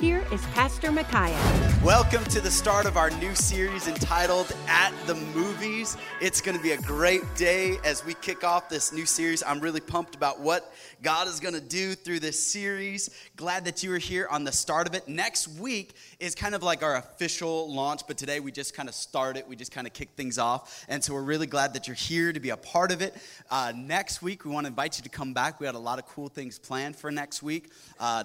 here is Pastor Micaiah. Welcome to the start of our new series entitled At the Movies. It's going to be a great day as we kick off this new series. I'm really pumped about what God is going to do through this series. Glad that you are here on the start of it. Next week is kind of like our official launch, but today we just kind of start it. We just kind of kick things off. And so we're really glad that you're here to be a part of it. Uh, next week, we want to invite you to come back. We had a lot of cool things planned for next week. Uh,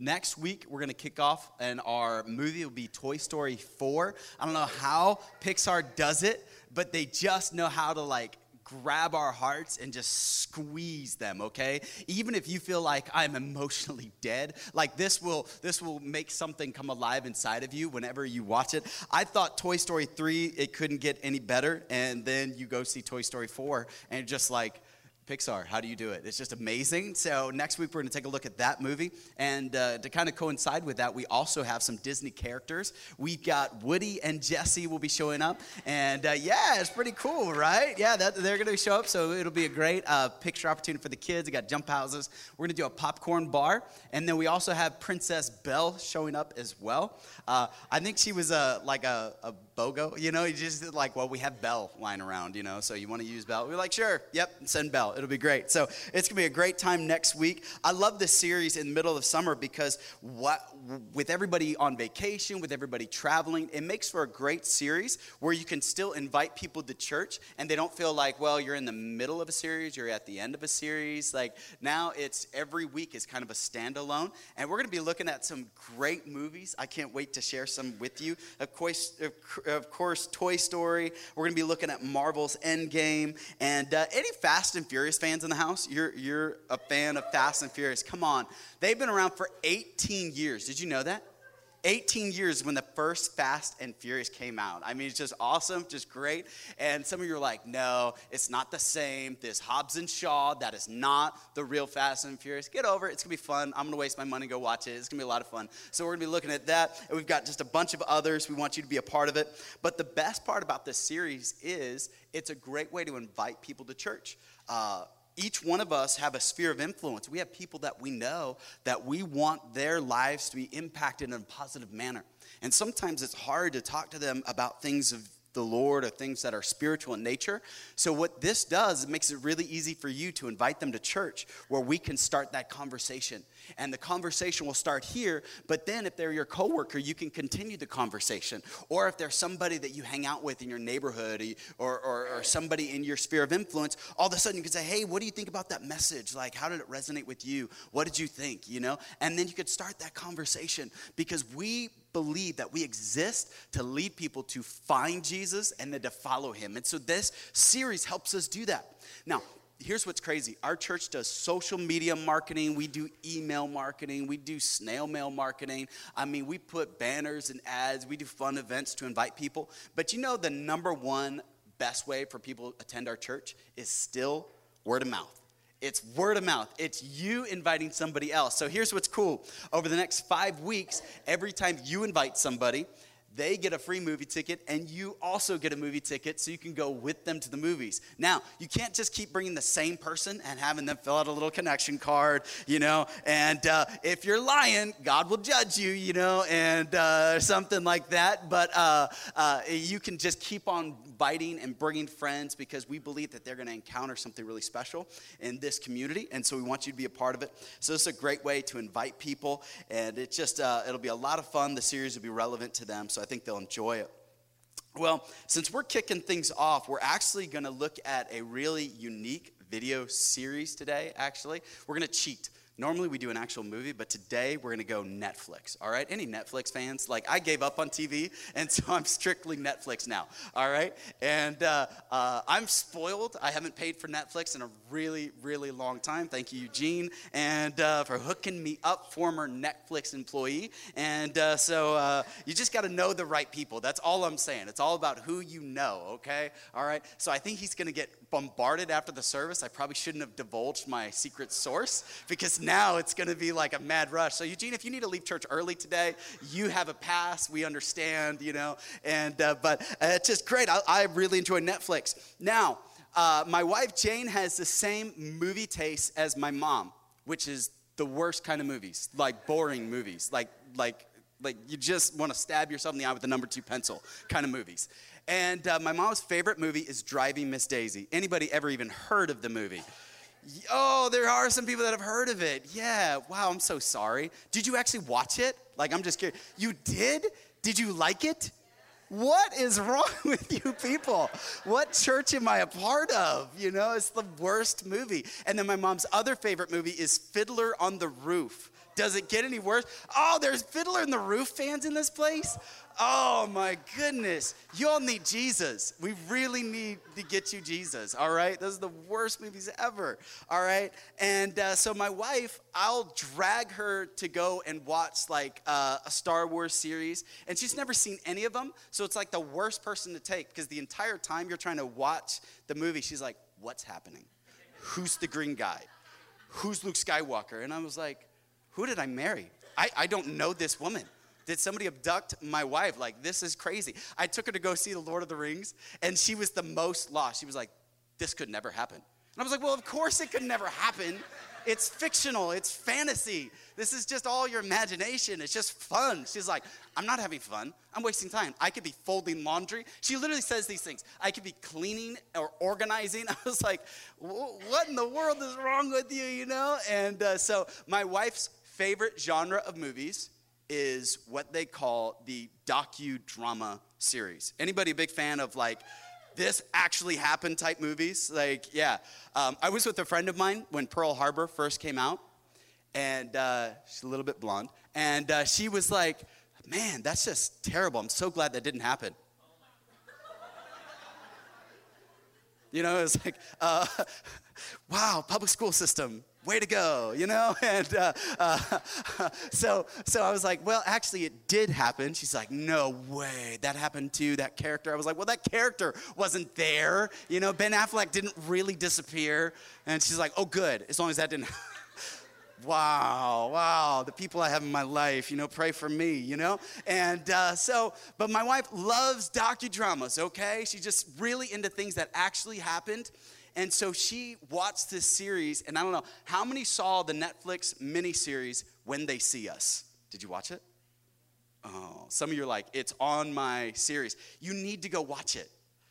Next week, we're going to kick off, and our movie. Will be Toy Story 4. I don't know how Pixar does it, but they just know how to like grab our hearts and just squeeze them okay? Even if you feel like i'm emotionally dead like this will this will make something come alive inside of you whenever you watch it. I thought toy story 3 it couldn't get any better and then you go see toy story 4 and just like Pixar, how do you do it? It's just amazing. So, next week we're going to take a look at that movie. And uh, to kind of coincide with that, we also have some Disney characters. We've got Woody and Jesse will be showing up. And uh, yeah, it's pretty cool, right? Yeah, that, they're going to show up. So, it'll be a great uh, picture opportunity for the kids. We got jump houses. We're going to do a popcorn bar. And then we also have Princess Belle showing up as well. Uh, I think she was a, like a, a BOGO, you know, you just like, well, we have Belle lying around, you know, so you want to use Belle? We're like, sure, yep, send Belle. It'll be great. So it's going to be a great time next week. I love this series in the middle of summer because what, with everybody on vacation, with everybody traveling, it makes for a great series where you can still invite people to church and they don't feel like, well, you're in the middle of a series, you're at the end of a series. Like now it's every week is kind of a standalone. And we're going to be looking at some great movies. I can't wait to share some with you. Of course, of course, Toy Story. We're going to be looking at Marvel's Endgame. And uh, any Fast and Furious fans in the house? You're, you're a fan of Fast and Furious. Come on. They've been around for 18 years. Did you know that? 18 years when the first Fast and Furious came out. I mean, it's just awesome, just great. And some of you are like, no, it's not the same. This Hobbs and Shaw, that is not the real Fast and Furious. Get over it. It's going to be fun. I'm going to waste my money, go watch it. It's going to be a lot of fun. So we're going to be looking at that. And we've got just a bunch of others. We want you to be a part of it. But the best part about this series is it's a great way to invite people to church. Uh, each one of us have a sphere of influence. We have people that we know that we want their lives to be impacted in a positive manner. And sometimes it's hard to talk to them about things of the Lord or things that are spiritual in nature. So, what this does, it makes it really easy for you to invite them to church where we can start that conversation. And the conversation will start here, but then if they're your coworker, you can continue the conversation. Or if there's somebody that you hang out with in your neighborhood or, or, or somebody in your sphere of influence, all of a sudden you can say, hey, what do you think about that message? Like, how did it resonate with you? What did you think? You know? And then you could start that conversation because we believe that we exist to lead people to find Jesus and then to follow him. And so this series helps us do that. Now, here's what's crazy. Our church does social media marketing. We do email marketing. We do snail mail marketing. I mean we put banners and ads. We do fun events to invite people. But you know the number one best way for people to attend our church is still word of mouth it's word of mouth. It's you inviting somebody else. So here's what's cool. Over the next five weeks, every time you invite somebody, they get a free movie ticket and you also get a movie ticket so you can go with them to the movies. Now, you can't just keep bringing the same person and having them fill out a little connection card, you know, and uh, if you're lying, God will judge you, you know, and uh, something like that. But uh, uh you can just keep on biting and bringing friends because we believe that they're going to encounter something really special in this community. And so we want you to be a part of it. So this is a great way to invite people. And it just, uh, it'll be a lot of fun. The series will be relevant to them. So I think they'll enjoy it. Well, since we're kicking things off, we're actually going to look at a really unique video series today, actually. We're going to cheat Normally we do an actual movie, but today we're gonna go Netflix. All right? Any Netflix fans? Like I gave up on TV, and so I'm strictly Netflix now. All right? And uh, uh, I'm spoiled. I haven't paid for Netflix in a really, really long time. Thank you, Eugene, and uh, for hooking me up, former Netflix employee. And uh, so uh, you just got to know the right people. That's all I'm saying. It's all about who you know. Okay? All right? So I think he's gonna get bombarded after the service. I probably shouldn't have divulged my secret source because now it's going to be like a mad rush. So, Eugene, if you need to leave church early today, you have a pass. We understand, you know. And uh, but uh, it's just great. I, I, really enjoy Netflix. Now, uh, my wife Jane has the same movie taste as my mom, which is the worst kind of movies, like boring movies, like like like you just want to stab yourself in the eye with a number two pencil kind of movies. And uh, my mom's favorite movie is Driving Miss Daisy. Anybody ever even heard of the movie? Oh, there are some people that have heard of it. Yeah. Wow, I'm so sorry. Did you actually watch it? Like, I'm just curious. You did? Did you like it? What is wrong with you people? What church am I a part of? You know, it's the worst movie. And then my mom's other favorite movie is Fiddler on the Roof. Does it get any worse? Oh, there's Fiddler in the Roof fans in this place? Oh my goodness. You all need Jesus. We really need to get you Jesus, all right? Those are the worst movies ever, all right? And uh, so, my wife, I'll drag her to go and watch like uh, a Star Wars series, and she's never seen any of them. So, it's like the worst person to take because the entire time you're trying to watch the movie, she's like, What's happening? Who's the green guy? Who's Luke Skywalker? And I was like, Who did I marry? I, I don't know this woman. Did somebody abduct my wife? Like, this is crazy. I took her to go see The Lord of the Rings, and she was the most lost. She was like, this could never happen. And I was like, well, of course it could never happen. It's fictional, it's fantasy. This is just all your imagination. It's just fun. She's like, I'm not having fun. I'm wasting time. I could be folding laundry. She literally says these things. I could be cleaning or organizing. I was like, what in the world is wrong with you, you know? And uh, so my wife's favorite genre of movies is what they call the docudrama series. Anybody a big fan of like this actually happened type movies? Like, yeah. Um, I was with a friend of mine when Pearl Harbor first came out, and uh, she's a little bit blonde, and uh, she was like, "Man, that's just terrible. I'm so glad that didn't happen." You know, it's like, uh, wow, public school system, way to go, you know? And uh, uh, so, so I was like, well, actually, it did happen. She's like, no way, that happened to that character. I was like, well, that character wasn't there. You know, Ben Affleck didn't really disappear. And she's like, oh, good, as long as that didn't. wow, wow, the people I have in my life, you know, pray for me, you know? And uh, so, but my wife loves docudramas, okay? She's just really into things that actually happened. And so she watched this series, and I don't know how many saw the Netflix miniseries When They See Us. Did you watch it? Oh, some of you are like, it's on my series. You need to go watch it.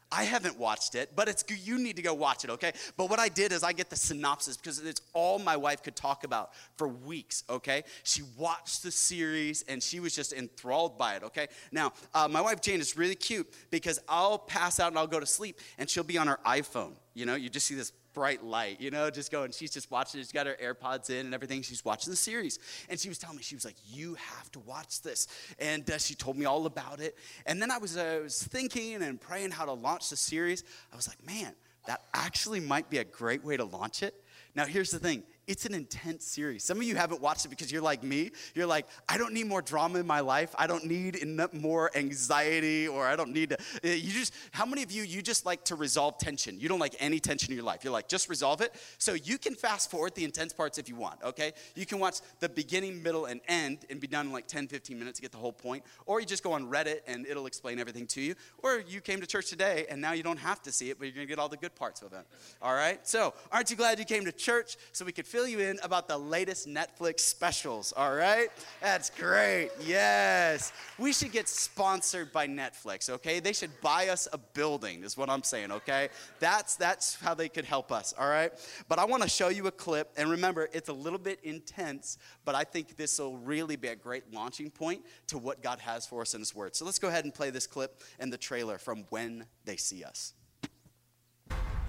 I haven't watched it, but it's you need to go watch it, okay? But what I did is I get the synopsis because it's all my wife could talk about for weeks, okay? She watched the series and she was just enthralled by it, okay? Now, uh, my wife Jane is really cute because I'll pass out and I'll go to sleep and she'll be on her iPhone. You know, you just see this bright light, you know, just going. She's just watching. She's got her AirPods in and everything. She's watching the series. And she was telling me, she was like, You have to watch this. And uh, she told me all about it. And then I was, uh, was thinking and praying how to launch the series. I was like, Man, that actually might be a great way to launch it. Now, here's the thing it's an intense series. Some of you haven't watched it because you're like me. You're like, I don't need more drama in my life. I don't need more anxiety or I don't need to. Eh, you just, how many of you, you just like to resolve tension? You don't like any tension in your life. You're like, just resolve it. So you can fast forward the intense parts if you want, okay? You can watch the beginning, middle, and end and be done in like 10, 15 minutes to get the whole point. Or you just go on Reddit and it'll explain everything to you. Or you came to church today and now you don't have to see it, but you're gonna get all the good parts of it. All right? So aren't you glad you came to church so we could fill you in about the latest Netflix specials, all right? That's great. Yes. We should get sponsored by Netflix, okay? They should buy us a building, is what I'm saying, okay? That's that's how they could help us, all right? But I want to show you a clip and remember it's a little bit intense, but I think this will really be a great launching point to what God has for us in his word. So let's go ahead and play this clip and the trailer from When They See Us.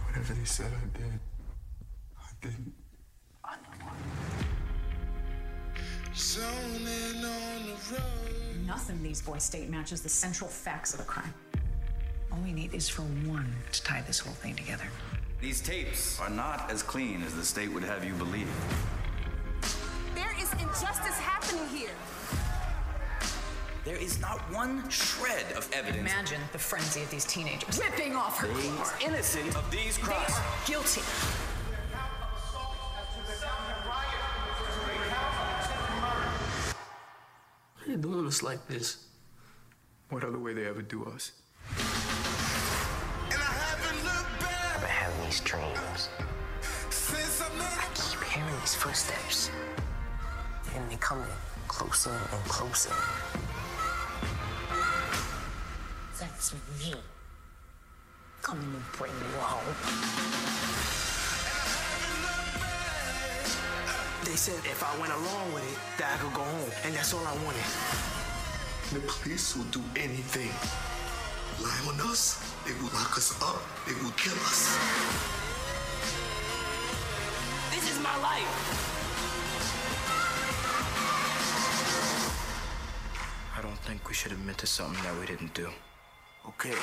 Whatever they said I did, I didn't. Nothing these boys state matches the central facts of the crime. All we need is for one to tie this whole thing together. These tapes are not as clean as the state would have you believe. There is injustice happening here. There is not one shred of evidence. Imagine the frenzy of these teenagers. Ripping off her They clothes. are innocent of these They crimes. are guilty. They're doing us like this. What other way they ever do us? I've been having these dreams. I keep hearing these footsteps. And they coming closer and closer. That's me. Coming to bring you home. They said if I went along with it, that I could go home. And that's all I wanted. The police will do anything. Lie on us, they will lock us up, they will kill us. This is my life. I don't think we should admit to something that we didn't do. Okay,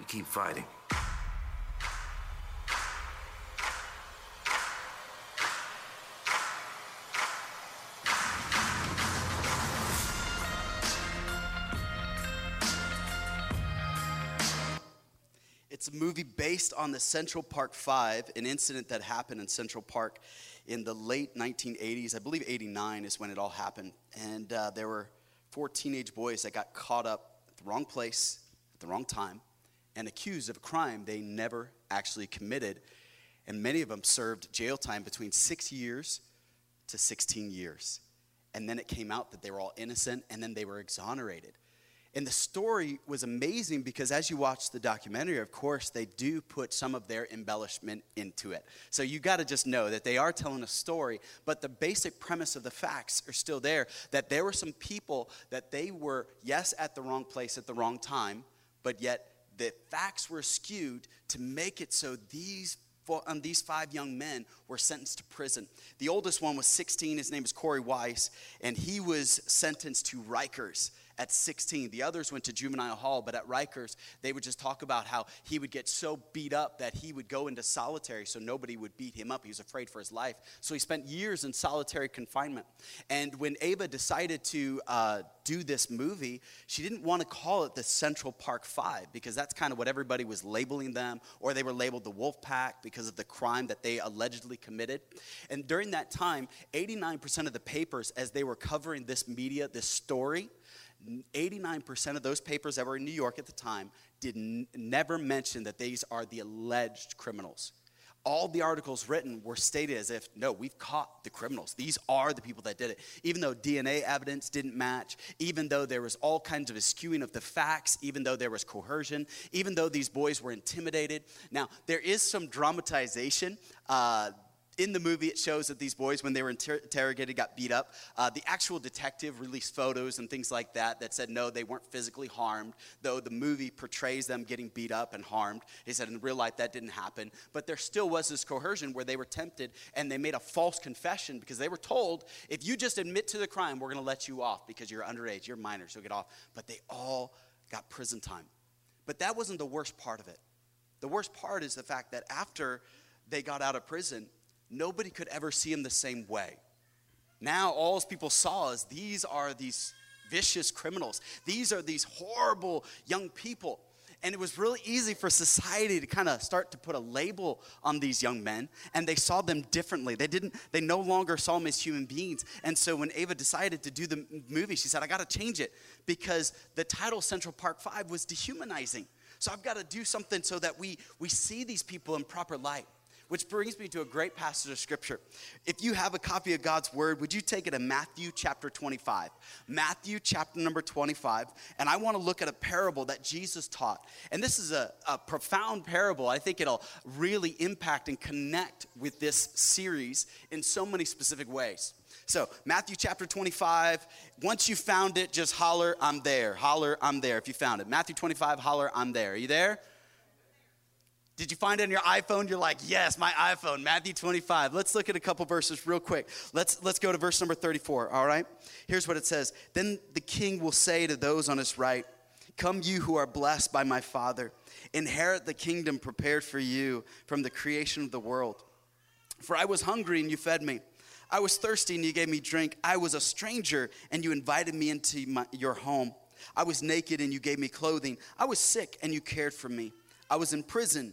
we keep fighting. Movie based on the Central Park Five, an incident that happened in Central Park in the late 1980s. I believe 89 is when it all happened. And uh, there were four teenage boys that got caught up at the wrong place at the wrong time and accused of a crime they never actually committed. And many of them served jail time between six years to 16 years. And then it came out that they were all innocent and then they were exonerated. And the story was amazing because as you watch the documentary, of course, they do put some of their embellishment into it. So you got to just know that they are telling a story, but the basic premise of the facts are still there that there were some people that they were, yes, at the wrong place at the wrong time, but yet the facts were skewed to make it so these um, these five young men were sentenced to prison. The oldest one was 16. His name is Korey Wise, and he was sentenced to Rikers at 16. The others went to juvenile hall, but at Rikers, they would just talk about how he would get so beat up that he would go into solitary so nobody would beat him up. He was afraid for his life. So he spent years in solitary confinement. And when Ava decided to uh, do this movie, she didn't want to call it the Central Park Five because that's kind of what everybody was labeling them, or they were labeled the Wolf Pack because of the crime that they allegedly committed. And during that time, 89% of the papers, as they were covering this media, this story, 89% of those papers that were in New York at the time did n- never mention that these are the alleged criminals. All the articles written were stated as if, no, we've caught the criminals. These are the people that did it. Even though DNA evidence didn't match, even though there was all kinds of skewing of the facts, even though there was coercion, even though these boys were intimidated. Now, there is some dramatization. Uh, in the movie, it shows that these boys, when they were inter- interrogated, got beat up. Uh, the actual detective released photos and things like that that said no, they weren't physically harmed, though the movie portrays them getting beat up and harmed. He said in real life that didn't happen. But there still was this coercion where they were tempted and they made a false confession because they were told if you just admit to the crime, we're going to let you off because you're underage, you're minors, you'll get off. But they all got prison time. But that wasn't the worst part of it. The worst part is the fact that after they got out of prison, nobody could ever see him the same way. Now, all people saw is these are these vicious criminals, these are these horrible young people. And it was really easy for society to kind of start to put a label on these young men, and they saw them differently. They didn't, they no longer saw them as human beings. And so when Ava decided to do the movie, she said, I got to change it because the title Central Park 5 was dehumanizing. So I've got to do something so that we, we see these people in proper light. Which brings me to a great passage of scripture. If you have a copy of God's word, would you take it to Matthew chapter 25? Matthew chapter number 25. And I want to look at a parable that Jesus taught. And this is a, a profound parable. I think it'll really impact and connect with this series in so many specific ways. So, Matthew chapter 25. Once you found it, just holler, I'm there. Holler, I'm there if you found it. Matthew 25, holler, I'm there. Are you there? Did you find it on your iPhone? You're like, yes, my iPhone, Matthew 25. Let's look at a couple verses real quick. Let's, let's go to verse number 34, all right? Here's what it says Then the king will say to those on his right, Come, you who are blessed by my Father, inherit the kingdom prepared for you from the creation of the world. For I was hungry and you fed me. I was thirsty and you gave me drink. I was a stranger and you invited me into my, your home. I was naked and you gave me clothing. I was sick and you cared for me. I was in prison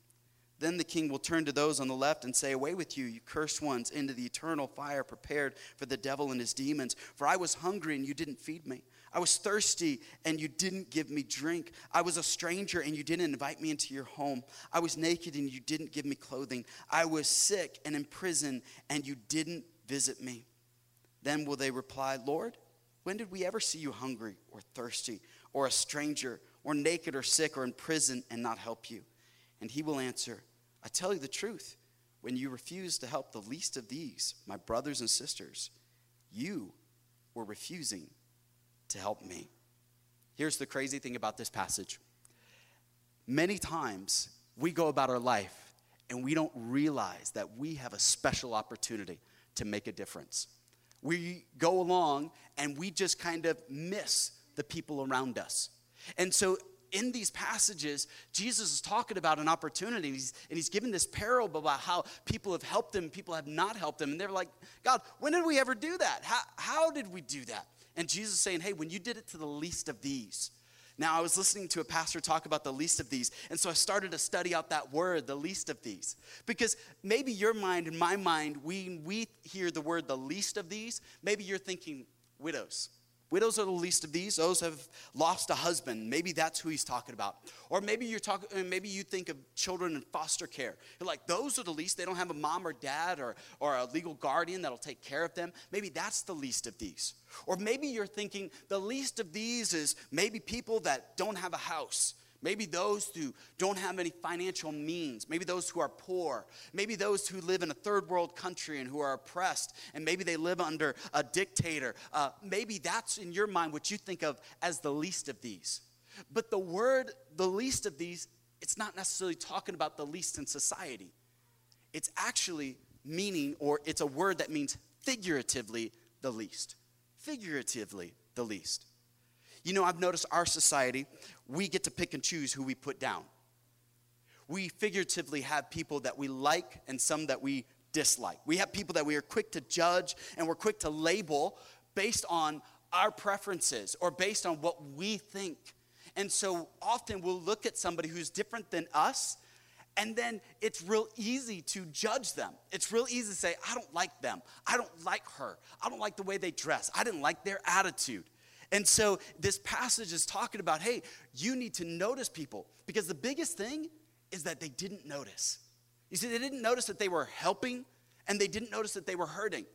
Then the king will turn to those on the left and say, Away with you, you cursed ones, into the eternal fire prepared for the devil and his demons. For I was hungry and you didn't feed me. I was thirsty and you didn't give me drink. I was a stranger and you didn't invite me into your home. I was naked and you didn't give me clothing. I was sick and in prison and you didn't visit me. Then will they reply, Lord, when did we ever see you hungry or thirsty or a stranger or naked or sick or in prison and not help you? And he will answer, I tell you the truth. When you refused to help the least of these, my brothers and sisters, you were refusing to help me. Here's the crazy thing about this passage many times we go about our life and we don't realize that we have a special opportunity to make a difference. We go along and we just kind of miss the people around us. And so in these passages, Jesus is talking about an opportunity, and he's, and he's giving this parable about how people have helped him, people have not helped him. And they're like, God, when did we ever do that? How, how did we do that? And Jesus is saying, hey, when you did it to the least of these. Now, I was listening to a pastor talk about the least of these, and so I started to study out that word, the least of these. Because maybe your mind and my mind, we, we hear the word the least of these, maybe you're thinking widows Widows are the least of these. Those have lost a husband. Maybe that's who he's talking about. Or maybe you're talking. Uh, maybe you think of children in foster care. You're like, those are the least. They don't have a mom or dad or, or a legal guardian that'll take care of them. Maybe that's the least of these. Or maybe you're thinking the least of these is maybe people that don't have a house. Maybe those who don't have any financial means. Maybe those who are poor. Maybe those who live in a third world country and who are oppressed. And maybe they live under a dictator. Uh, maybe that's in your mind what you think of as the least of these. But the word, the least of these, it's not necessarily talking about the least in society. It's actually meaning, or it's a word that means figuratively the least. Figuratively the least. You know, I've noticed our society, we get to pick and choose who we put down. We figuratively have people that we like and some that we dislike. We have people that we are quick to judge and we're quick to label based on our preferences or based on what we think. And so often we'll look at somebody who's different than us and then it's real easy to judge them. It's real easy to say, I don't like them. I don't like her. I don't like the way they dress. I didn't like their attitude. And so this passage is talking about hey, you need to notice people because the biggest thing is that they didn't notice. You see, they didn't notice that they were helping and they didn't notice that they were hurting.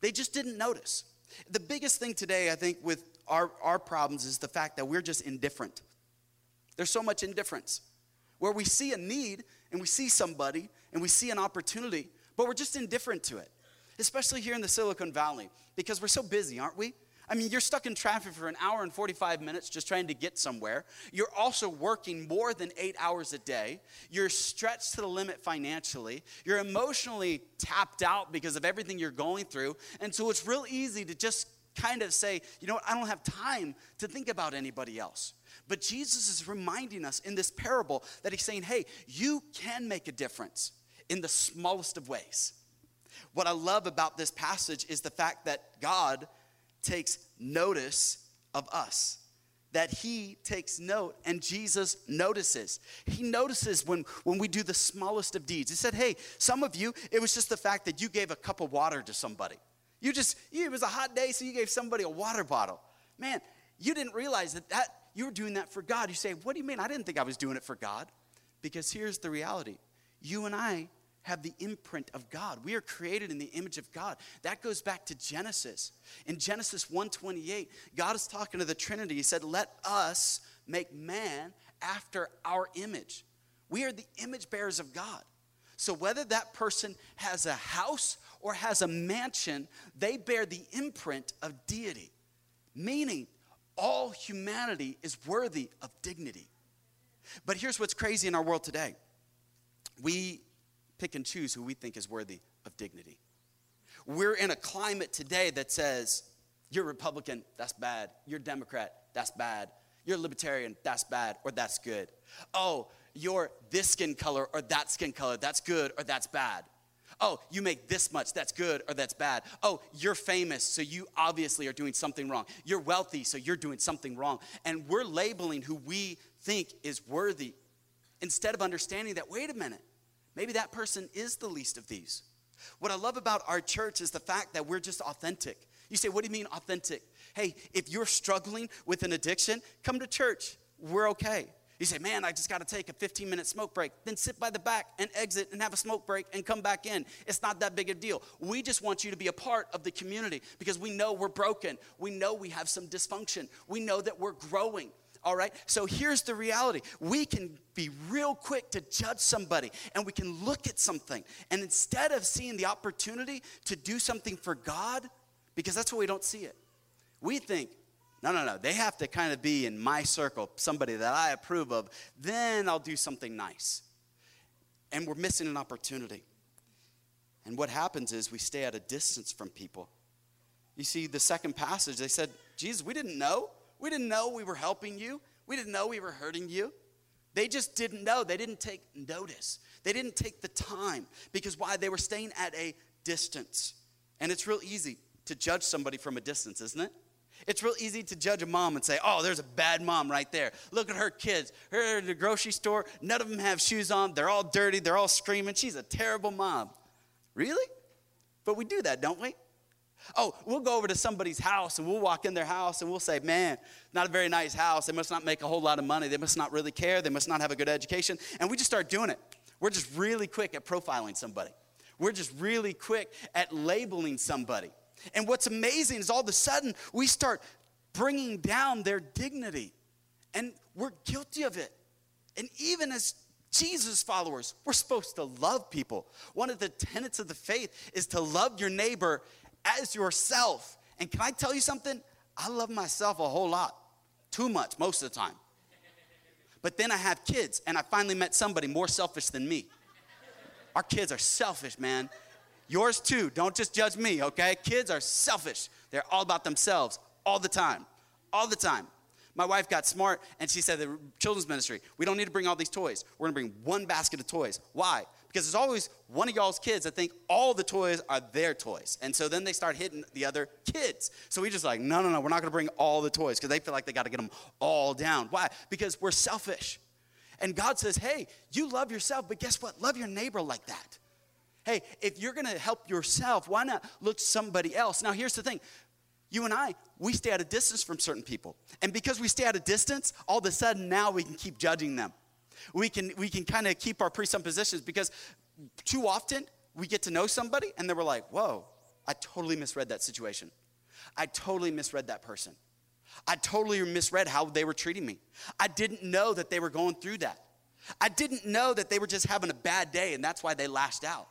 They just didn't notice. The biggest thing today, I think, with our, our problems is the fact that we're just indifferent. There's so much indifference where we see a need and we see somebody and we see an opportunity, but we're just indifferent to it, especially here in the Silicon Valley because we're so busy, aren't we? I mean, you're stuck in traffic for an hour and 45 minutes just trying to get somewhere. You're also working more than eight hours a day. You're stretched to the limit financially. You're emotionally tapped out because of everything you're going through. And so it's real easy to just kind of say, you know what, I don't have time to think about anybody else. But Jesus is reminding us in this parable that he's saying, hey, you can make a difference in the smallest of ways. What I love about this passage is the fact that God takes notice of us. That he takes note and Jesus notices. He notices when, when we do the smallest of deeds. He said, Hey, some of you, it was just the fact that you gave a cup of water to somebody. You just, it was a hot day, so you gave somebody a water bottle. Man, you didn't realize that, that you were doing that for God. You say, What do you mean? I didn't think I was doing it for God. Because here's the reality you and I have the imprint of God. We are created in the image of God. That goes back to Genesis. In Genesis 1:28, God is talking to the Trinity. He said, "Let us make man after our image." We are the image bearers of God. So whether that person has a house or has a mansion, they bear the imprint of deity, meaning all humanity is worthy of dignity. But here's what's crazy in our world today. We pick and choose who we think is worthy of dignity. We're in a climate today that says, you're Republican, that's bad. You're Democrat, that's bad. You're Libertarian, that's bad, or that's good. Oh, you're this skin color or that skin color, that's good or that's bad. Oh, you make this much, that's good or that's bad. Oh, you're famous, so you obviously are doing something wrong. You're wealthy, so you're doing something wrong. And we're labeling who we think is worthy instead of understanding that, wait a minute, maybe that person is the least of these. What I love about our church is the fact that we're just authentic. You say, what do you mean authentic? Hey, if you're struggling with an addiction, come to church. We're okay. You say, man, I just got to take a 15 minute smoke break. Then sit by the back and exit and have a smoke break and come back in. It's not that big a deal. We just want you to be a part of the community because we know we're broken. We know we have some dysfunction. We know that we're growing. All right? So here's the reality we can be real quick to judge somebody and we can look at something. And instead of seeing the opportunity to do something for God, because that's what we don't see it, we think, no, no, no. They have to kind of be in my circle, somebody that I approve of. Then I'll do something nice. And we're missing an opportunity. And what happens is we stay at a distance from people. You see, the second passage, they said, Jesus, we didn't know. We didn't know we were helping you. We didn't know we were hurting you. They just didn't know. They didn't take notice. They didn't take the time. Because why? They were staying at a distance. And it's real easy to judge somebody from a distance, isn't it? It's real easy to judge a mom and say, oh, there's a bad mom right there. Look at her kids. Her at the grocery store, none of them have shoes on. They're all dirty. They're all screaming. She's a terrible mom. Really? But we do that, don't we? Oh, we'll go over to somebody's house and we'll walk in their house and we'll say, man, not a very nice house. They must not make a whole lot of money. They must not really care. They must not have a good education. And we just start doing it. We're just really quick at profiling somebody. We're just really quick at labeling somebody. And what's amazing is all of a sudden we start bringing down their dignity. And we're guilty of it. And even as Jesus followers, we're supposed to love people. One of the tenets of the faith is to love your neighbor as yourself. And can I tell you something? I love myself a whole lot, too much most of the time. But then I have kids, and I finally met somebody more selfish than me. Our kids are selfish, man. Yours too. Don't just judge me, okay? Kids are selfish. They're all about themselves all the time. All the time. My wife got smart and she said, the children's ministry, we don't need to bring all these toys. We're gonna bring one basket of toys. Why? Because there's always one of y'all's kids that think all the toys are their toys. And so then they start hitting the other kids. So we just like, no, no, no, we're not gonna bring all the toys because they feel like they gotta get them all down. Why? Because we're selfish. And God says, hey, you love yourself, but guess what? Love your neighbor like that. Hey, if you're gonna help yourself, why not look somebody else? Now, here's the thing you and I, we stay at a distance from certain people. And because we stay at a distance, all of a sudden now we can keep judging them. We can, we can kind of keep our presuppositions because too often we get to know somebody and then we're like, whoa, I totally misread that situation. I totally misread that person. I totally misread how they were treating me. I didn't know that they were going through that. I didn't know that they were just having a bad day and that's why they lashed out.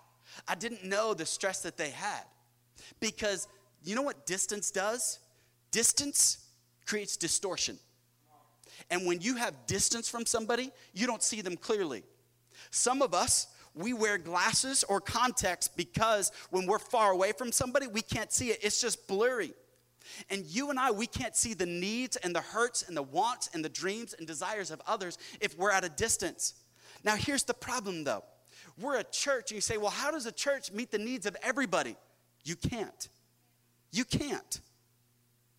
I didn't know the stress that they had. Because you know what distance does? Distance creates distortion. And when you have distance from somebody, you don't see them clearly. Some of us, we wear glasses or contacts because when we're far away from somebody, we can't see it. It's just blurry. And you and I, we can't see the needs and the hurts and the wants and the dreams and desires of others if we're at a distance. Now, here's the problem though we're a church, and you say, well, how does a church meet the needs of everybody? You can't. You can't.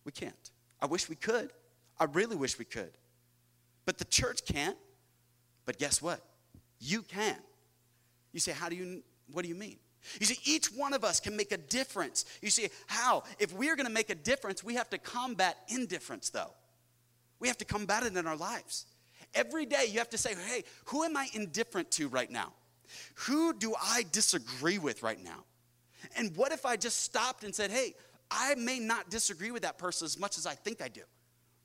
We can't. I wish we could. I really wish we could. But the church can't. But guess what? You can. You say, how do you, what do you mean? You see, each one of us can make a difference. You see, how? If we're gonna make a difference, we have to combat indifference, though. We have to combat it in our lives. Every day, you have to say, hey, who am I indifferent to right now? Who do I disagree with right now? And what if I just stopped and said, hey, I may not disagree with that person as much as I think I do?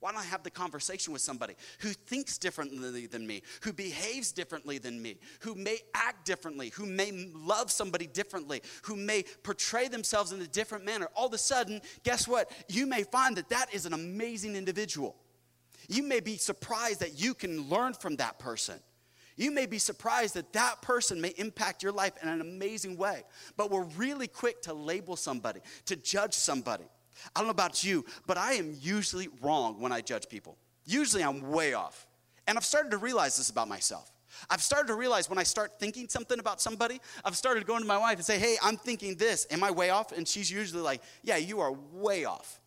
Why don't I have the conversation with somebody who thinks differently than me, who behaves differently than me, who may act differently, who may love somebody differently, who may portray themselves in a different manner? All of a sudden, guess what? You may find that that is an amazing individual. You may be surprised that you can learn from that person. You may be surprised that that person may impact your life in an amazing way. But we're really quick to label somebody, to judge somebody. I don't know about you, but I am usually wrong when I judge people. Usually I'm way off. And I've started to realize this about myself. I've started to realize when I start thinking something about somebody, I've started going to my wife and say, hey, I'm thinking this. Am I way off? And she's usually like, yeah, you are way off.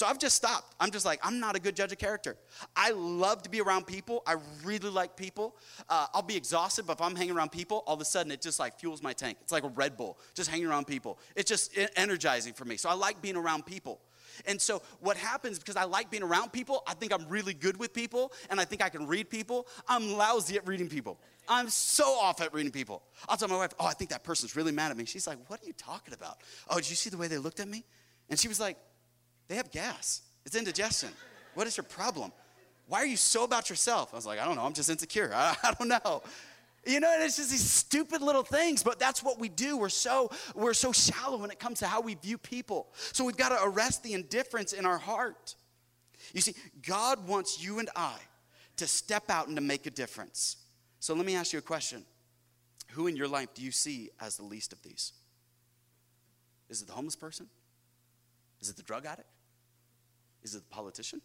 So I've just stopped. I'm just like, I'm not a good judge of character. I love to be around people. I really like people. Uh, I'll be exhausted, but if I'm hanging around people, all of a sudden it just like fuels my tank. It's like a Red Bull, just hanging around people. It's just energizing for me. So I like being around people. And so what happens because I like being around people, I think I'm really good with people and I think I can read people. I'm lousy at reading people. I'm so off at reading people. I'll tell my wife, "Oh, I think that person's really mad at me." She's like, "What are you talking about?" "Oh, did you see the way they looked at me?" And she was like, they have gas. It's indigestion. What is your problem? Why are you so about yourself? I was like, I don't know. I'm just insecure. I, I don't know. You know, it's just these stupid little things, but that's what we do. We're so we're so shallow when it comes to how we view people. So we've got to arrest the indifference in our heart. You see, God wants you and I to step out and to make a difference. So let me ask you a question. Who in your life do you see as the least of these? Is it the homeless person? Is it the drug addict? Is it the politician?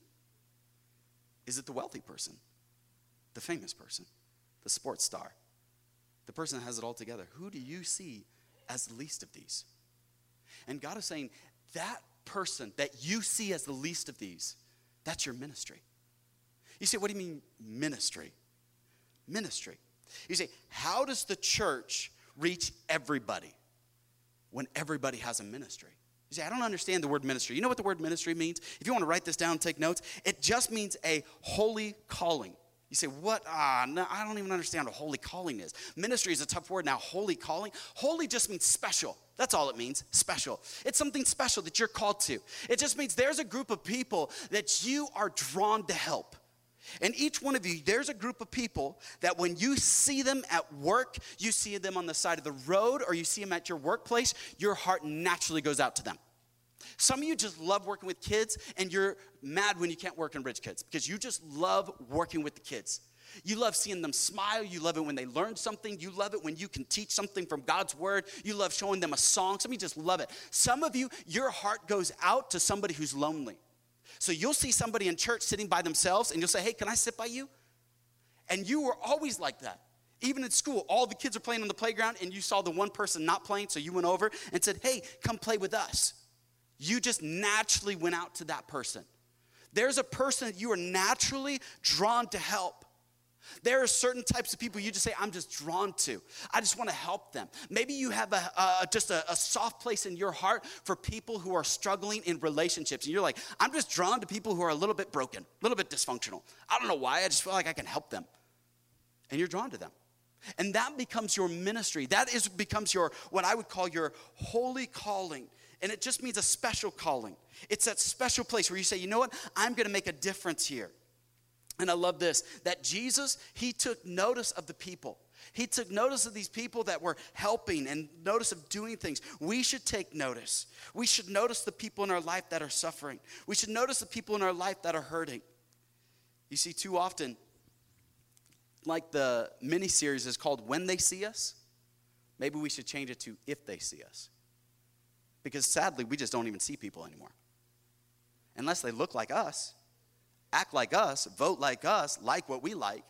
Is it the wealthy person? The famous person? The sports star? The person that has it all together? Who do you see as the least of these? And God is saying, that person that you see as the least of these, that's your ministry. You say, what do you mean ministry? Ministry. You say, how does the church reach everybody when everybody has a ministry? You say, I don't understand the word ministry. You know what the word ministry means? If you want to write this down take notes, it just means a holy calling. You say, what? Ah, no, I don't even understand what holy calling is. Ministry is a tough word. Now, holy calling, holy just means special. That's all it means, special. It's something special that you're called to. It just means there's a group of people that you are drawn to help. And each one of you, there's a group of people that when you see them at work, you see them on the side of the road, or you see them at your workplace, your heart naturally goes out to them. Some of you just love working with kids, and you're mad when you can't work in rich kids because you just love working with the kids. You love seeing them smile. You love it when they learn something. You love it when you can teach something from God's word. You love showing them a song. Some of you just love it. Some of you, your heart goes out to somebody who's lonely. So you'll see somebody in church sitting by themselves and you'll say, Hey, can I sit by you? And you were always like that. Even in school, all the kids are playing on the playground and you saw the one person not playing, so you went over and said, Hey, come play with us. You just naturally went out to that person. There's a person that you are naturally drawn to help. There are certain types of people you just say, I'm just drawn to. I just want to help them. Maybe you have a, a just a, a, soft place in your heart for people who are struggling in relationships. And you're like, I'm just drawn to people who are a little bit broken, a little bit dysfunctional. I don't know why. I just feel like I can help them. And you're drawn to them. And that becomes your ministry. That is becomes your what I would call your holy calling. And it just means a special calling. It's that special place where you say, you know what? I'm going to make a difference here. And I love this that Jesus, he took notice of the people. He took notice of these people that were helping and notice of doing things. We should take notice. We should notice the people in our life that are suffering. We should notice the people in our life that are hurting. You see, too often, like the mini series is called When They See Us, maybe we should change it to If They See Us. Because sadly, we just don't even see people anymore. Unless they look like us, act like us, vote like us, like what we like,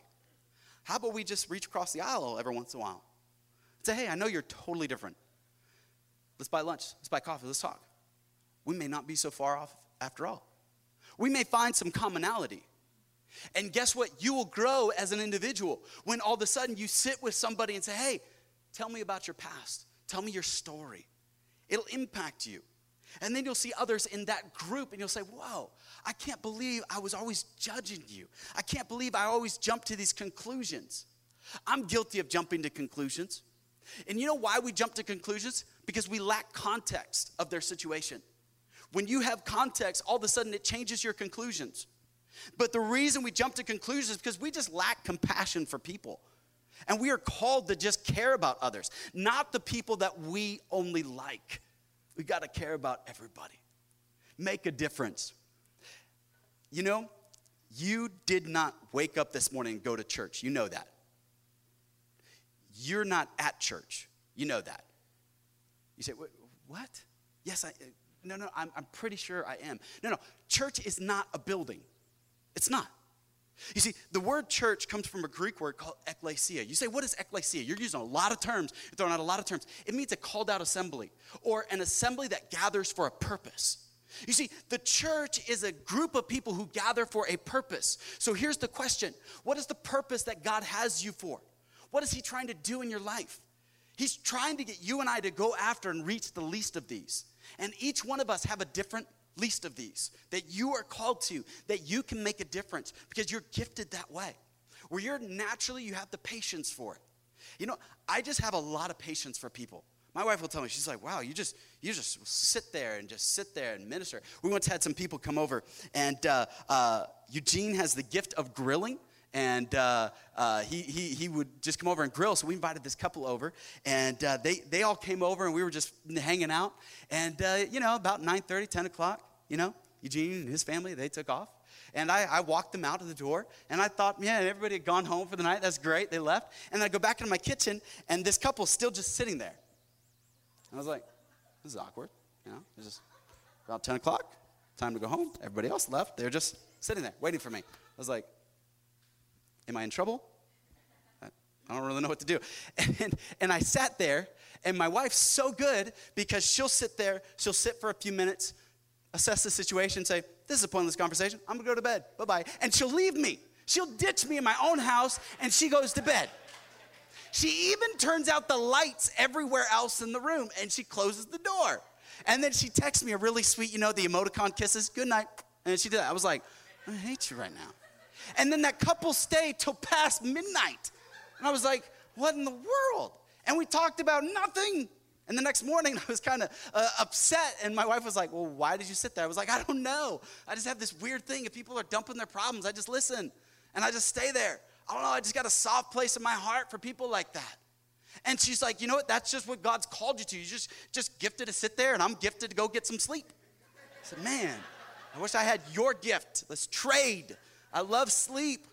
how about we just reach across the aisle every once in a while? Say, hey, I know you're totally different. Let's buy lunch, let's buy coffee, let's talk. We may not be so far off after all. We may find some commonality. And guess what? You will grow as an individual when all of a sudden you sit with somebody and say, hey, tell me about your past, tell me your story. It'll impact you. And then you'll see others in that group and you'll say, Whoa, I can't believe I was always judging you. I can't believe I always jump to these conclusions. I'm guilty of jumping to conclusions. And you know why we jump to conclusions? Because we lack context of their situation. When you have context, all of a sudden it changes your conclusions. But the reason we jump to conclusions is because we just lack compassion for people. And we are called to just care about others, not the people that we only like. We got to care about everybody. Make a difference. You know, you did not wake up this morning and go to church. You know that. You're not at church. You know that. You say, what? Yes, I, no, no, I'm, I'm pretty sure I am. No, no, church is not a building. It's not. You see, the word church comes from a Greek word called ekklesia. You say, what is ekklesia? You're using a lot of terms, you're throwing out a lot of terms. It means a called out assembly or an assembly that gathers for a purpose. You see, the church is a group of people who gather for a purpose. So here's the question What is the purpose that God has you for? What is He trying to do in your life? He's trying to get you and I to go after and reach the least of these. And each one of us have a different least of these that you are called to, that you can make a difference because you're gifted that way. Where you're naturally, you have the patience for it. You know, I just have a lot of patience for people. My wife will tell me, she's like, wow, you just, you just sit there and just sit there and minister. We once had some people come over, and uh, uh, Eugene has the gift of grilling and uh, uh, he, he, he would just come over and grill. So we invited this couple over, and uh, they, they all came over, and we were just hanging out. And, uh, you know, about 9.30, 10 o'clock, you know, Eugene and his family, they took off. And I, I walked them out of the door, and I thought, yeah, everybody had gone home for the night. That's great. They left. And I go back into my kitchen, and this couple's still just sitting there. I was like, this is awkward. You know, it's just about 10 o'clock, time to go home. Everybody else left. They're just sitting there waiting for me. I was like, Am I in trouble? I don't really know what to do. And, and I sat there, and my wife's so good because she'll sit there, she'll sit for a few minutes, assess the situation, say, This is a pointless conversation. I'm gonna go to bed. Bye bye. And she'll leave me. She'll ditch me in my own house, and she goes to bed. She even turns out the lights everywhere else in the room, and she closes the door. And then she texts me a really sweet, you know, the emoticon kisses, good night. And she did that. I was like, I hate you right now. And then that couple stayed till past midnight. And I was like, what in the world? And we talked about nothing. And the next morning, I was kind of uh, upset. And my wife was like, Well, why did you sit there? I was like, I don't know. I just have this weird thing. If people are dumping their problems, I just listen and I just stay there. I don't know. I just got a soft place in my heart for people like that. And she's like, You know what? That's just what God's called you to. You just, just gifted to sit there, and I'm gifted to go get some sleep. I said, Man, I wish I had your gift. Let's trade. I love sleep.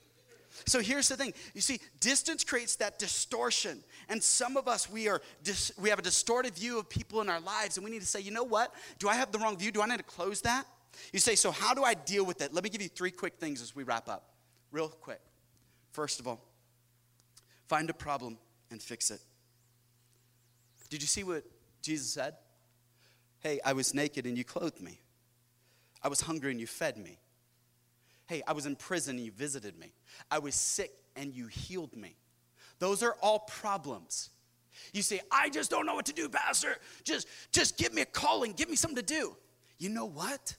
So here's the thing. You see, distance creates that distortion. And some of us, we, are dis- we have a distorted view of people in our lives, and we need to say, you know what? Do I have the wrong view? Do I need to close that? You say, so how do I deal with it? Let me give you three quick things as we wrap up. Real quick. First of all, find a problem and fix it. Did you see what Jesus said? Hey, I was naked and you clothed me. I was hungry and you fed me. Hey, I was in prison and you visited me. I was sick and you healed me. Those are all problems. You say, I just don't know what to do, Pastor. Just, just give me a calling, give me something to do. You know what?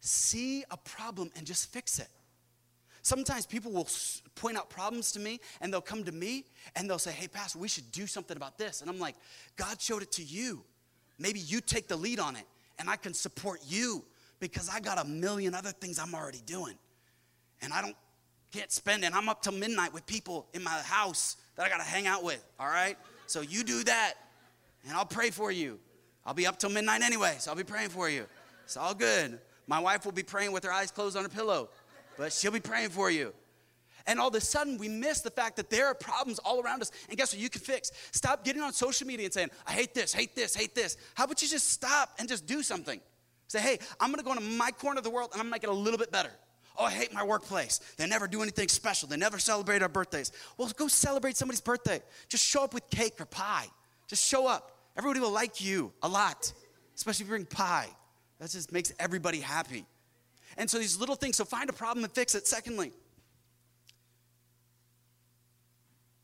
See a problem and just fix it. Sometimes people will point out problems to me and they'll come to me and they'll say, Hey, Pastor, we should do something about this. And I'm like, God showed it to you. Maybe you take the lead on it and I can support you because I got a million other things I'm already doing and I don't can't spend it. I'm up till midnight with people in my house that I got to hang out with, all right? So you do that, and I'll pray for you. I'll be up till midnight anyway, so I'll be praying for you. It's all good. My wife will be praying with her eyes closed on her pillow, but she'll be praying for you. And all of a sudden, we miss the fact that there are problems all around us. And guess what? You can fix. Stop getting on social media and saying, I hate this, hate this, hate this. How about you just stop and just do something? Say, hey, I'm gonna go into my corner of the world and I'm gonna make it a little bit better. Oh, I hate my workplace. They never do anything special. They never celebrate our birthdays. Well, go celebrate somebody's birthday. Just show up with cake or pie. Just show up. Everybody will like you a lot, especially if you bring pie. That just makes everybody happy. And so these little things, so find a problem and fix it. Secondly,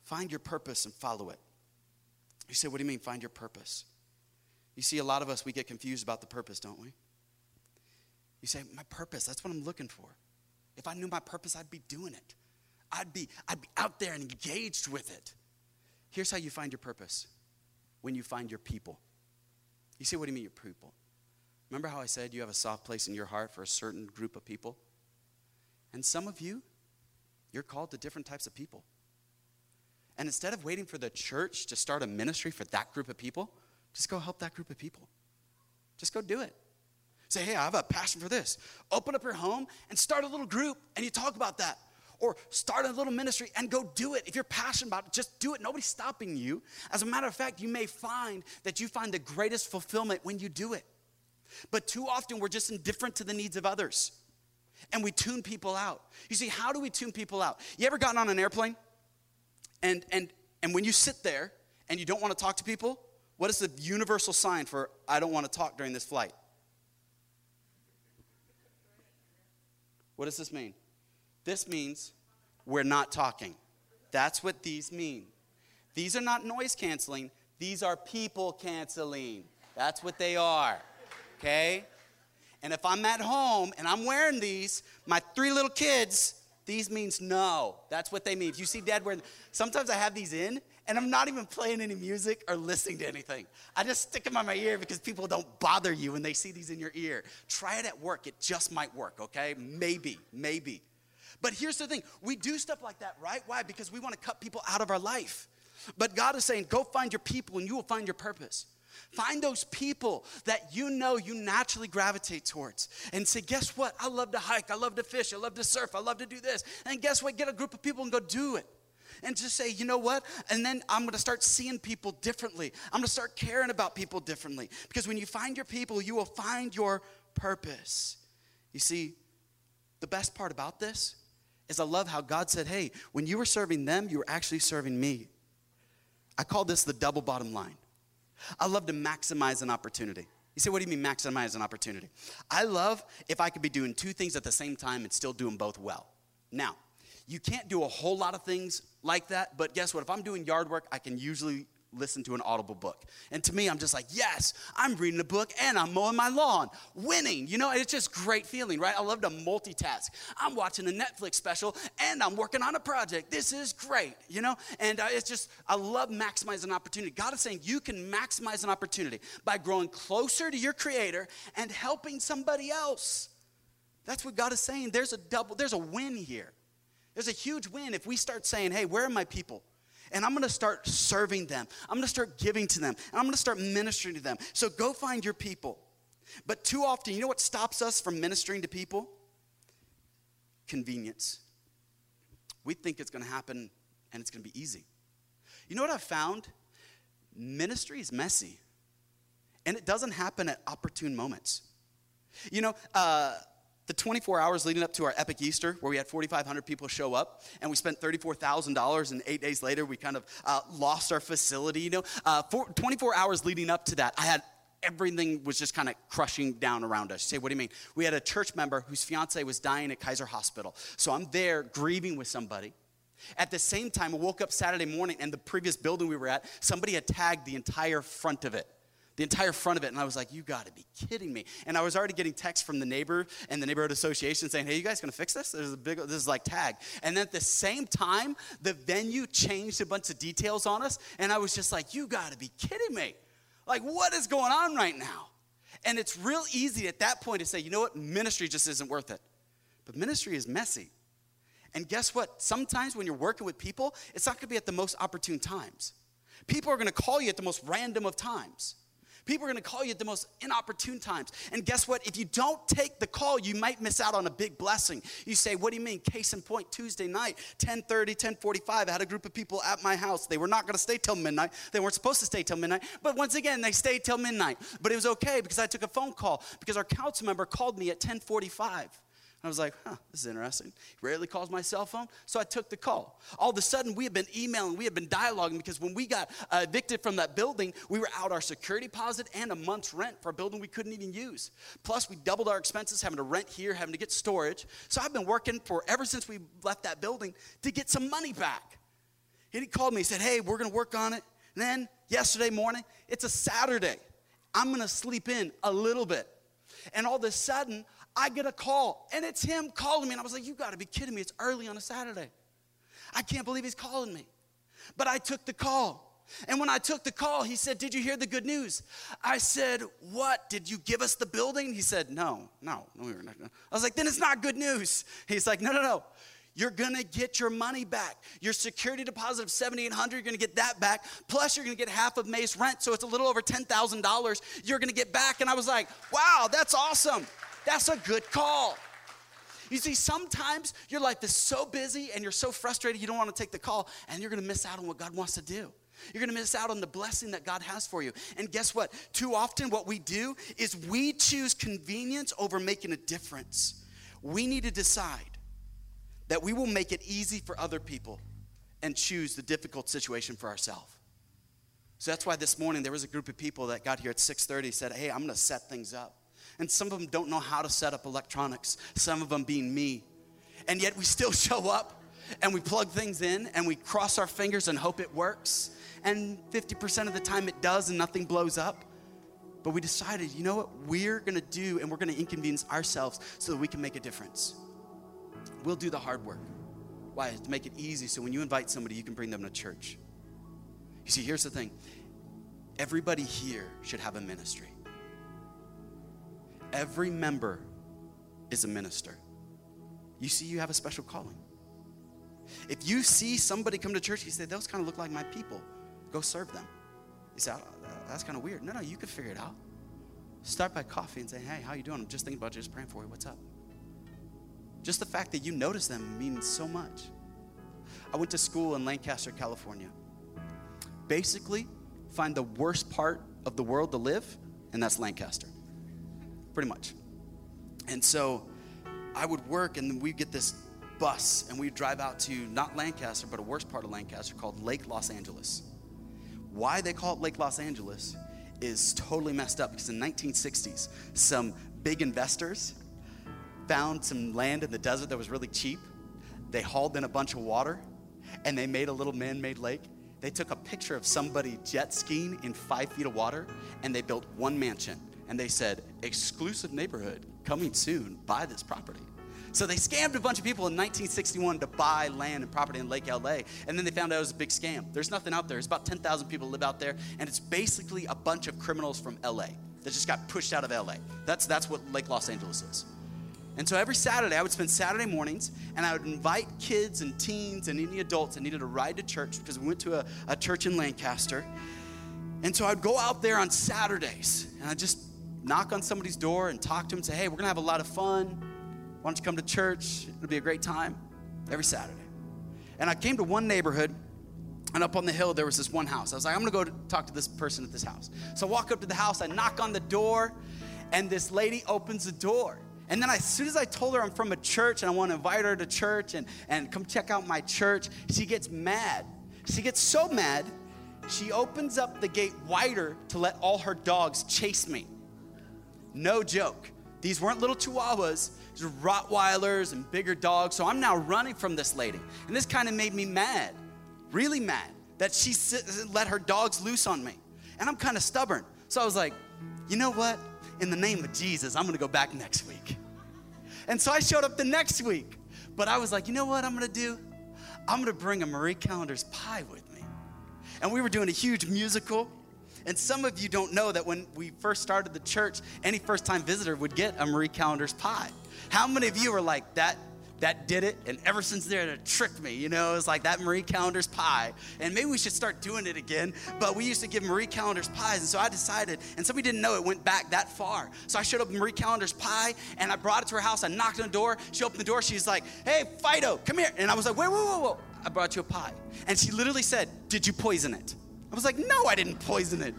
find your purpose and follow it. You say, what do you mean, find your purpose? You see, a lot of us, we get confused about the purpose, don't we? You say, my purpose, that's what I'm looking for. If I knew my purpose, I'd be doing it. I'd be, I'd be out there and engaged with it. Here's how you find your purpose when you find your people. You say, what do you mean your people? Remember how I said you have a soft place in your heart for a certain group of people? And some of you, you're called to different types of people. And instead of waiting for the church to start a ministry for that group of people, just go help that group of people. Just go do it. Say, hey, I have a passion for this. Open up your home and start a little group and you talk about that. Or start a little ministry and go do it. If you're passionate about it, just do it. Nobody's stopping you. As a matter of fact, you may find that you find the greatest fulfillment when you do it. But too often we're just indifferent to the needs of others and we tune people out. You see, how do we tune people out? You ever gotten on an airplane and and and when you sit there and you don't want to talk to people, what is the universal sign for I don't want to talk during this flight? What does this mean? This means we're not talking. That's what these mean. These are not noise canceling, these are people canceling. That's what they are. Okay? And if I'm at home and I'm wearing these, my three little kids, these means no. That's what they mean. If you see dad wearing, sometimes I have these in and I'm not even playing any music or listening to anything. I just stick them on my ear because people don't bother you when they see these in your ear. Try it at work. It just might work, okay? Maybe, maybe. But here's the thing we do stuff like that, right? Why? Because we want to cut people out of our life. But God is saying, go find your people and you will find your purpose. Find those people that you know you naturally gravitate towards and say, guess what? I love to hike. I love to fish. I love to surf. I love to do this. And guess what? Get a group of people and go do it. And just say, you know what? And then I'm going to start seeing people differently. I'm going to start caring about people differently. Because when you find your people, you will find your purpose. You see, the best part about this is I love how God said, hey, when you were serving them, you were actually serving me. I call this the double bottom line. I love to maximize an opportunity. You say, what do you mean maximize an opportunity? I love if I could be doing two things at the same time and still do them both well. Now, you can't do a whole lot of things like that, but guess what? If I'm doing yard work, I can usually listen to an audible book. And to me, I'm just like, yes, I'm reading a book and I'm mowing my lawn, winning. You know, it's just great feeling, right? I love to multitask. I'm watching a Netflix special and I'm working on a project. This is great, you know? And uh, it's just, I love maximizing opportunity. God is saying you can maximize an opportunity by growing closer to your creator and helping somebody else. That's what God is saying. There's a double, there's a win here. There's a huge win if we start saying, hey, where are my people? and I'm gonna start serving them. I'm gonna start giving to them, and I'm gonna start ministering to them. So go find your people. But too often, you know what stops us from ministering to people? Convenience. We think it's gonna happen and it's gonna be easy. You know what I've found? Ministry is messy, and it doesn't happen at opportune moments. You know, uh, the 24 hours leading up to our epic Easter, where we had 4,500 people show up, and we spent $34,000, and eight days later, we kind of uh, lost our facility. You know, uh, four, 24 hours leading up to that, I had everything was just kind of crushing down around us. You say, what do you mean? We had a church member whose fiance was dying at Kaiser Hospital. So I'm there grieving with somebody. At the same time, I woke up Saturday morning, and the previous building we were at, somebody had tagged the entire front of it the entire front of it. And I was like, you got to be kidding me. And I was already getting texts from the neighbor and the neighborhood association saying, hey, you guys to fix this? There's a big, this is like tag. And then at the same time, the venue changed a bunch of details on us. And I was just like, you got to be kidding me. Like, what is going on right now? And it's real easy at that point to say, you know what? Ministry just isn't worth it. But ministry is messy. And guess what? Sometimes when you're working with people, it's not to be at the most opportune times. People are to call you at the most random of times. People are going to call you at the most inopportune times. And guess what? If you don't take the call, you might miss out on a big blessing. You say, what do you mean? Case in point, Tuesday night, 1030, 1045, I had a group of people at my house. They were not going to stay till midnight. They weren't supposed to stay till midnight. But once again, they stayed till midnight. But it was okay because I took a phone call because our council member called me at 1045. I was like, huh, this is interesting. He rarely calls my cell phone. So I took the call. All of a sudden, we had been emailing, we had been dialoguing because when we got uh, evicted from that building, we were out our security deposit and a month's rent for a building we couldn't even use. Plus, we doubled our expenses having to rent here, having to get storage. So I've been working for ever since we left that building to get some money back. And he called me, he said, hey, we're going to work on it. And then yesterday morning, it's a Saturday. I'm going to sleep in a little bit. And all of a sudden, I get a call, and it's him calling me. And I was like, You got to be kidding me. It's early on a Saturday. I can't believe he's calling me. But I took the call. And when I took the call, he said, Did you hear the good news? I said, What? Did you give us the building? He said, No, no, no, we were not. I was like, Then it's not good news. He's like, No, no, no. You're gonna get your money back. Your security deposit of 7,800, you're gonna get that back. Plus, you're gonna get half of May's rent, so it's a little over $10,000 you're gonna get back. And I was like, Wow, that's awesome. That's a good call. You see, sometimes your life is so busy and you're so frustrated you don't want to take the call, and you're gonna miss out on what God wants to do. You're gonna miss out on the blessing that God has for you. And guess what? Too often, what we do is we choose convenience over making a difference. We need to decide that we will make it easy for other people and choose the difficult situation for ourselves. So that's why this morning there was a group of people that got here at 6:30 said, "Hey, I'm going to set things up." And some of them don't know how to set up electronics, some of them being me. And yet we still show up and we plug things in and we cross our fingers and hope it works. And 50% of the time it does and nothing blows up. But we decided, you know what? We're gonna do and we're gonna inconvenience ourselves so that we can make a difference. We'll do the hard work. Why? To make it easy so when you invite somebody, you can bring them to church. You see, here's the thing everybody here should have a ministry. Every member is a minister. You see, you have a special calling. If you see somebody come to church, you say, Those kind of look like my people, go serve them. You say, oh, That's kind of weird. No, no, you could figure it out. Start by coffee and say, Hey, how you doing? I'm just thinking about you, just praying for you. What's up? Just the fact that you notice them means so much. I went to school in Lancaster, California. Basically, find the worst part of the world to live, and that's Lancaster. Pretty much. And so I would work, and we'd get this bus, and we'd drive out to not Lancaster, but a worse part of Lancaster called Lake Los Angeles. Why they call it Lake Los Angeles is totally messed up because in the 1960s, some big investors found some land in the desert that was really cheap. They hauled in a bunch of water and they made a little man made lake. They took a picture of somebody jet skiing in five feet of water and they built one mansion. And they said, exclusive neighborhood coming soon, buy this property. So they scammed a bunch of people in 1961 to buy land and property in Lake LA. And then they found out it was a big scam. There's nothing out there. There's about 10,000 people live out there. And it's basically a bunch of criminals from LA that just got pushed out of LA. That's, that's what Lake Los Angeles is. And so every Saturday, I would spend Saturday mornings and I would invite kids and teens and any adults that needed a ride to church because we went to a, a church in Lancaster. And so I'd go out there on Saturdays and I'd just knock on somebody's door and talk to them and say, hey, we're going to have a lot of fun. Why don't you come to church? It'll be a great time every Saturday. And I came to one neighborhood and up on the hill, there was this one house. I was like, I'm gonna go talk to this person at this house. So I walk up to the house, I knock on the door, and this lady opens the door. And then as soon as I told her I'm from a church and I want to invite her to church and, and come check out my church, she gets mad. She gets so mad, she opens up the gate wider to let all her dogs chase me. No joke. These weren't little chihuahuas, these were Rottweilers and bigger dogs. So I'm now running from this lady. And this kind of made me mad, really mad, that she let her dogs loose on me. And I'm kind of stubborn. So I was like, you know what? In the name of Jesus, I'm gonna go back next week. And so I showed up the next week. But I was like, you know what I'm gonna do? I'm gonna bring a Marie Callender's pie with me. And we were doing a huge musical. And some of you don't know that when we first started the church, any first time visitor would get a Marie Callender's pie. How many of you are like, that that did it. And ever since then, it tricked me. You know, it's like that Marie Callender's pie. And maybe we should start doing it again. But we used to give Marie Callender's pies. And so I decided, and somebody didn't know it went back that far. So I showed up Marie Callender's pie and I brought it to her house. I knocked on the door. She opened the door. She's like, hey, Fido, come here. And I was like, wait, whoa, whoa, whoa. I brought you a pie. And she literally said, did you poison it? I was like, no, I didn't poison it.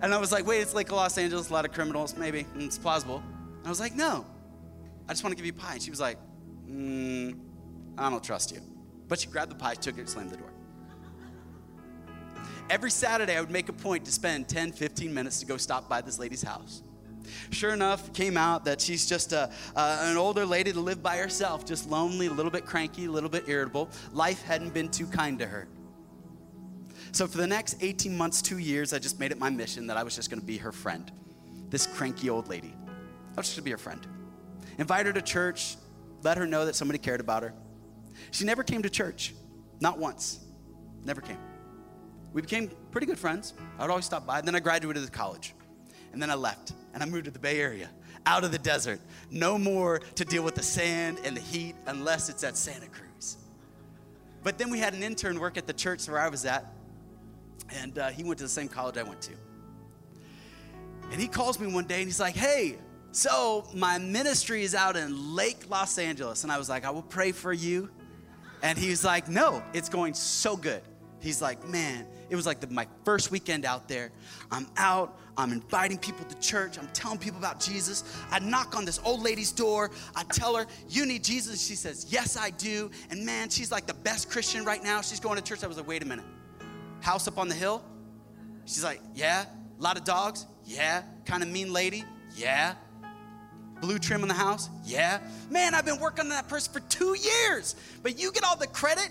And I was like, wait, it's like Los Angeles, a lot of criminals, maybe. It's plausible. And I was like, no, I just want to give you pie. And she was like, mm, I don't trust you. But she grabbed the pie, took it, slammed the door. Every Saturday, I would make a point to spend 10, 15 minutes to go stop by this lady's house. Sure enough, came out that she's just a, uh, an older lady to live by herself, just lonely, a little bit cranky, a little bit irritable. Life hadn't been too kind to her. So for the next 18 months, two years, I just made it my mission that I was just gonna be her friend. This cranky old lady. I was just gonna be her friend. Invite her to church, let her know that somebody cared about her. She never came to church, not once. Never came. we became pretty good friends. I would always stop by. Then I graduated college. And then I left and I moved to the Bay Area, out of the desert. No more to deal with the sand and the heat unless it's at Santa Cruz. But then we had an intern work at the church where I was at, and uh, he went to the same college I went to. And he calls me one day and he's like, Hey, so my ministry is out in Lake Los Angeles. And I was like, I will pray for you. And he's like, No, it's going so good. He's like, Man, it was like the, my first weekend out there. I'm out. I'm inviting people to church. I'm telling people about Jesus. I knock on this old lady's door. I tell her, You need Jesus. She says, Yes, I do. And man, she's like the best Christian right now. She's going to church. I was like, Wait a minute. House up on the hill? She's like, Yeah. A lot of dogs? Yeah. Kind of mean lady? Yeah. Blue trim in the house? Yeah. Man, I've been working on that person for two years. But you get all the credit.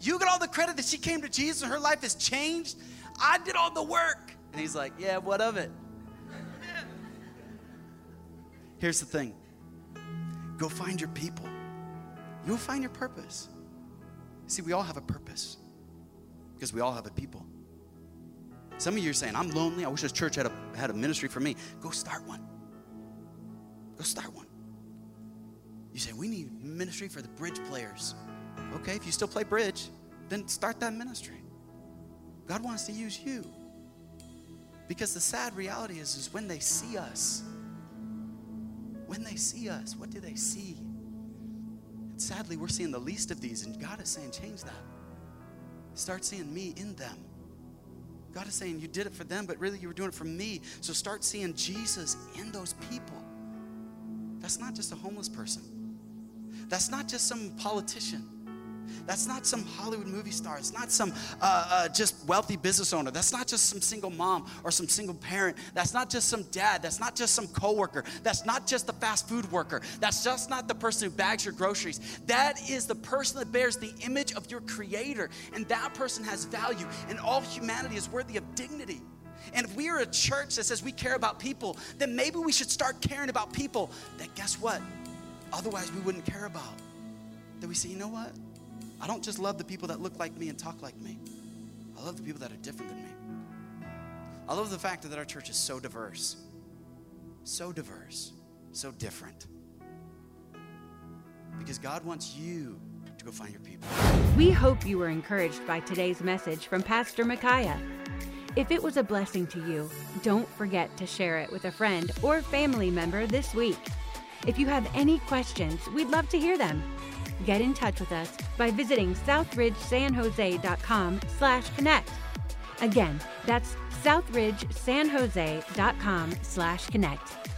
You get all the credit that she came to Jesus and her life has changed. I did all the work. And he's like, Yeah, what of it? Here's the thing go find your people, you'll find your purpose. See, we all have a purpose because we all have a people. Some of you are saying, I'm lonely. I wish this church had a, had a ministry for me. Go start one. Go start one. You say, we need ministry for the bridge players. Okay, if you still play bridge, then start that ministry. God wants to use you. Because the sad reality is, is when they see us, when they see us, what do they see? And sadly, we're seeing the least of these, and God is saying, change that. Start seeing me in them. God is saying, you did it for them, but really you were doing it for me. So start seeing Jesus in those people. That's not just a homeless person, that's not just some politician. That's not some Hollywood movie star. It's not some uh, uh, just wealthy business owner. That's not just some single mom or some single parent. That's not just some dad. That's not just some coworker. That's not just the fast food worker. That's just not the person who bags your groceries. That is the person that bears the image of your creator. And that person has value. And all humanity is worthy of dignity. And if we are a church that says we care about people, then maybe we should start caring about people that guess what? Otherwise, we wouldn't care about. That we say, you know what? I don't just love the people that look like me and talk like me. I love the people that are different than me. I love the fact that our church is so diverse, so diverse, so different. Because God wants you to go find your people. We hope you were encouraged by today's message from Pastor Micaiah. If it was a blessing to you, don't forget to share it with a friend or family member this week. If you have any questions, we'd love to hear them. Get in touch with us by visiting southridgesanjose.com slash connect. Again, that's southridgesanjose.com slash connect.